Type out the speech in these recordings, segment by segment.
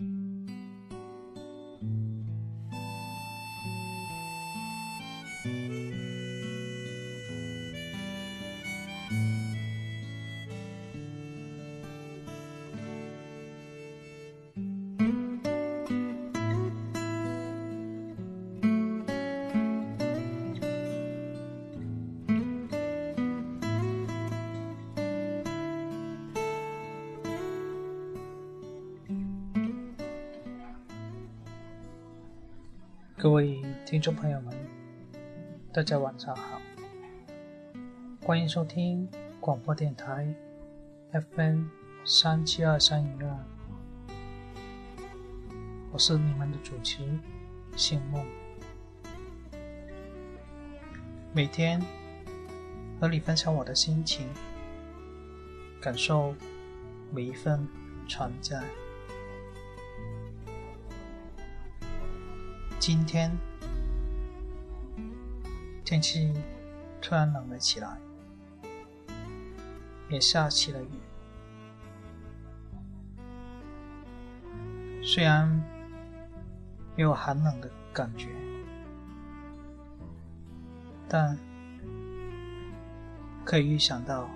Mm-hmm. 各位听众朋友们，大家晚上好，欢迎收听广播电台 FM 三七二三一二，我是你们的主持姓孟，每天和你分享我的心情，感受每一份存在。今天天气突然冷了起来，也下起了雨。虽然没有寒冷的感觉，但可以预想到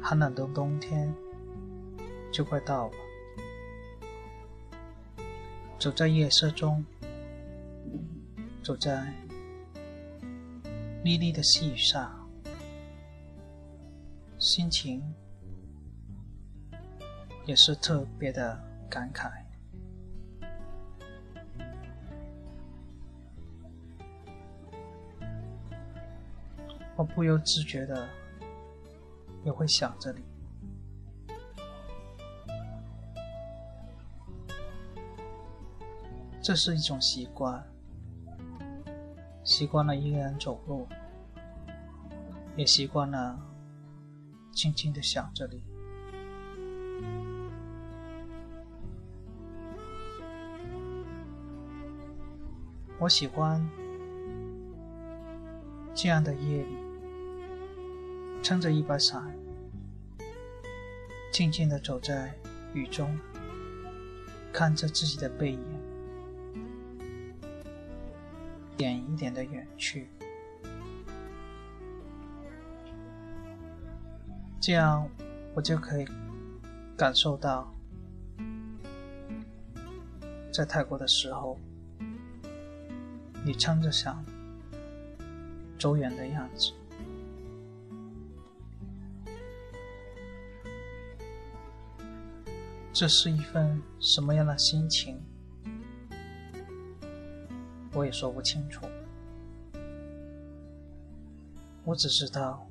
寒冷的冬天就快到了。走在夜色中。走在沥沥的细雨上，心情也是特别的感慨。我不由自觉的也会想着你，这是一种习惯。习惯了一个人走路，也习惯了静静的想着你。我喜欢这样的夜里，撑着一把伞，静静的走在雨中，看着自己的背影。点一点的远去，这样我就可以感受到，在泰国的时候，你撑着伞走远的样子。这是一份什么样的心情？我也说不清楚，我只知道，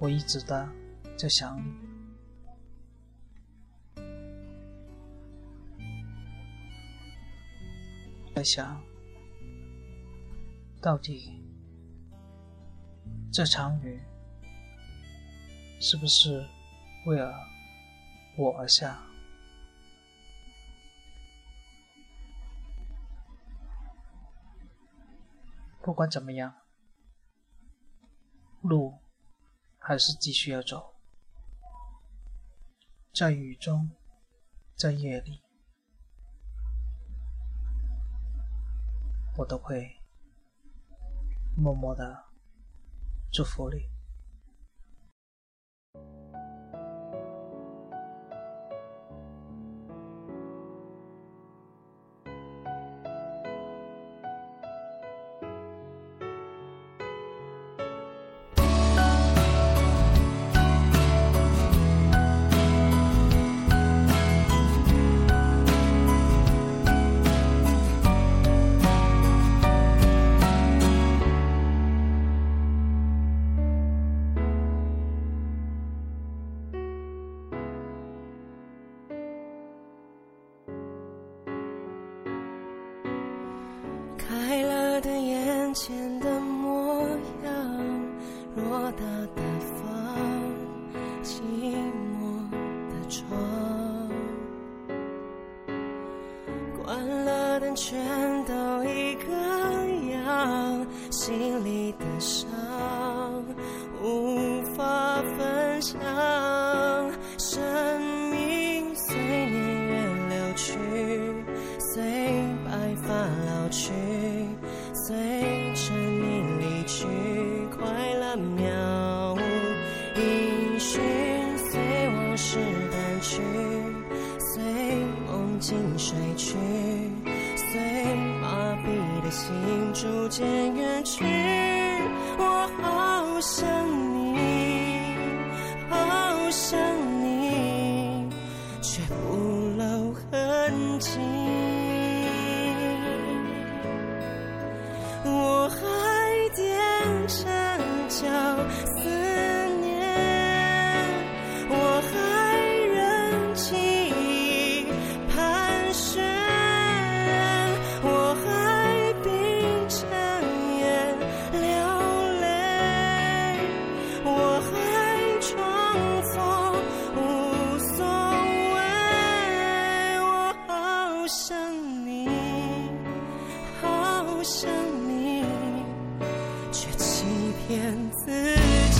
我一直的在想你，在想，到底这场雨是不是为了我而下？不管怎么样，路还是继续要走。在雨中，在夜里，我都会默默的祝福你。偌大的房，寂寞的床，关了灯全心睡去，随麻痹的心逐渐远去。我好想你，好想你，却不露痕迹。骗自己。